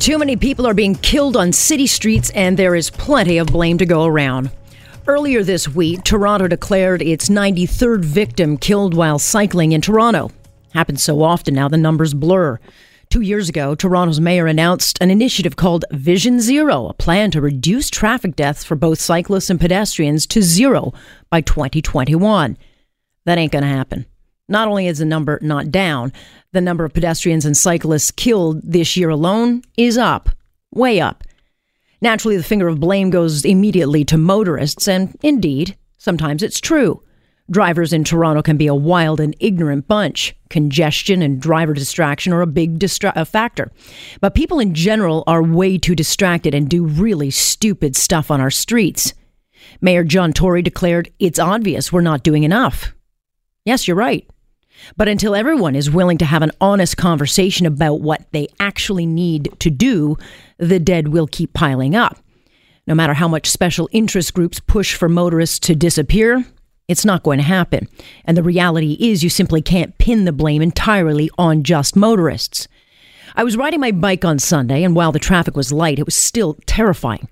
Too many people are being killed on city streets, and there is plenty of blame to go around. Earlier this week, Toronto declared its 93rd victim killed while cycling in Toronto. Happens so often now, the numbers blur. Two years ago, Toronto's mayor announced an initiative called Vision Zero, a plan to reduce traffic deaths for both cyclists and pedestrians to zero by 2021. That ain't going to happen. Not only is the number not down, the number of pedestrians and cyclists killed this year alone is up, way up. Naturally, the finger of blame goes immediately to motorists, and indeed, sometimes it's true. Drivers in Toronto can be a wild and ignorant bunch. Congestion and driver distraction are a big distra- factor. But people in general are way too distracted and do really stupid stuff on our streets. Mayor John Tory declared, It's obvious we're not doing enough. Yes, you're right. But until everyone is willing to have an honest conversation about what they actually need to do, the dead will keep piling up. No matter how much special interest groups push for motorists to disappear, it's not going to happen. And the reality is, you simply can't pin the blame entirely on just motorists. I was riding my bike on Sunday, and while the traffic was light, it was still terrifying.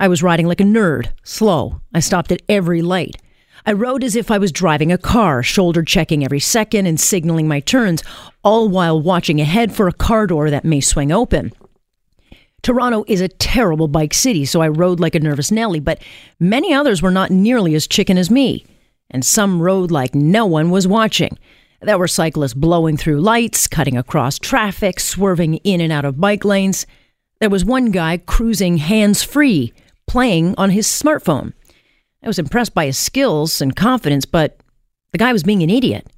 I was riding like a nerd, slow. I stopped at every light. I rode as if I was driving a car, shoulder checking every second and signaling my turns, all while watching ahead for a car door that may swing open. Toronto is a terrible bike city, so I rode like a nervous Nelly, but many others were not nearly as chicken as me, and some rode like no one was watching. There were cyclists blowing through lights, cutting across traffic, swerving in and out of bike lanes. There was one guy cruising hands free, playing on his smartphone. I was impressed by his skills and confidence, but the guy was being an idiot.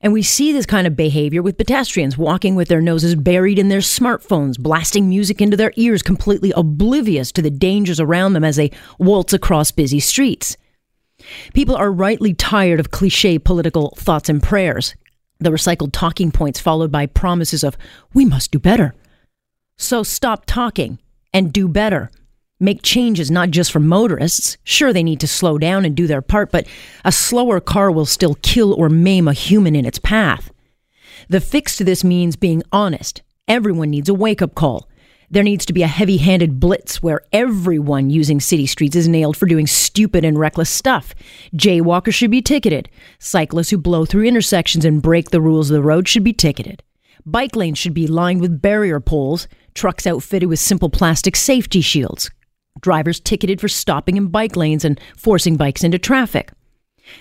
And we see this kind of behavior with pedestrians walking with their noses buried in their smartphones, blasting music into their ears, completely oblivious to the dangers around them as they waltz across busy streets. People are rightly tired of cliche political thoughts and prayers, the recycled talking points followed by promises of, we must do better. So stop talking and do better make changes not just for motorists. Sure, they need to slow down and do their part, but a slower car will still kill or maim a human in its path. The fix to this means being honest. Everyone needs a wake up call. There needs to be a heavy handed blitz where everyone using city streets is nailed for doing stupid and reckless stuff. Jaywalkers should be ticketed. Cyclists who blow through intersections and break the rules of the road should be ticketed. Bike lanes should be lined with barrier poles, trucks outfitted with simple plastic safety shields, drivers ticketed for stopping in bike lanes and forcing bikes into traffic.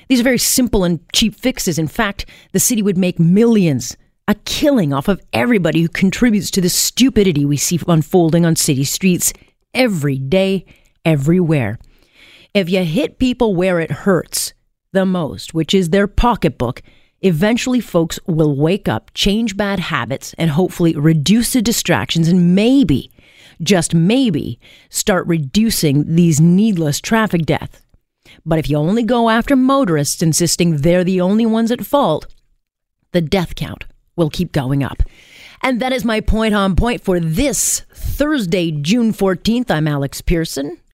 These are very simple and cheap fixes. In fact, the city would make millions, a killing off of everybody who contributes to the stupidity we see unfolding on city streets every day, everywhere. If you hit people where it hurts the most, which is their pocketbook, eventually folks will wake up, change bad habits, and hopefully reduce the distractions and maybe just maybe start reducing these needless traffic deaths. But if you only go after motorists insisting they're the only ones at fault, the death count will keep going up. And that is my point on point for this Thursday, June 14th. I'm Alex Pearson.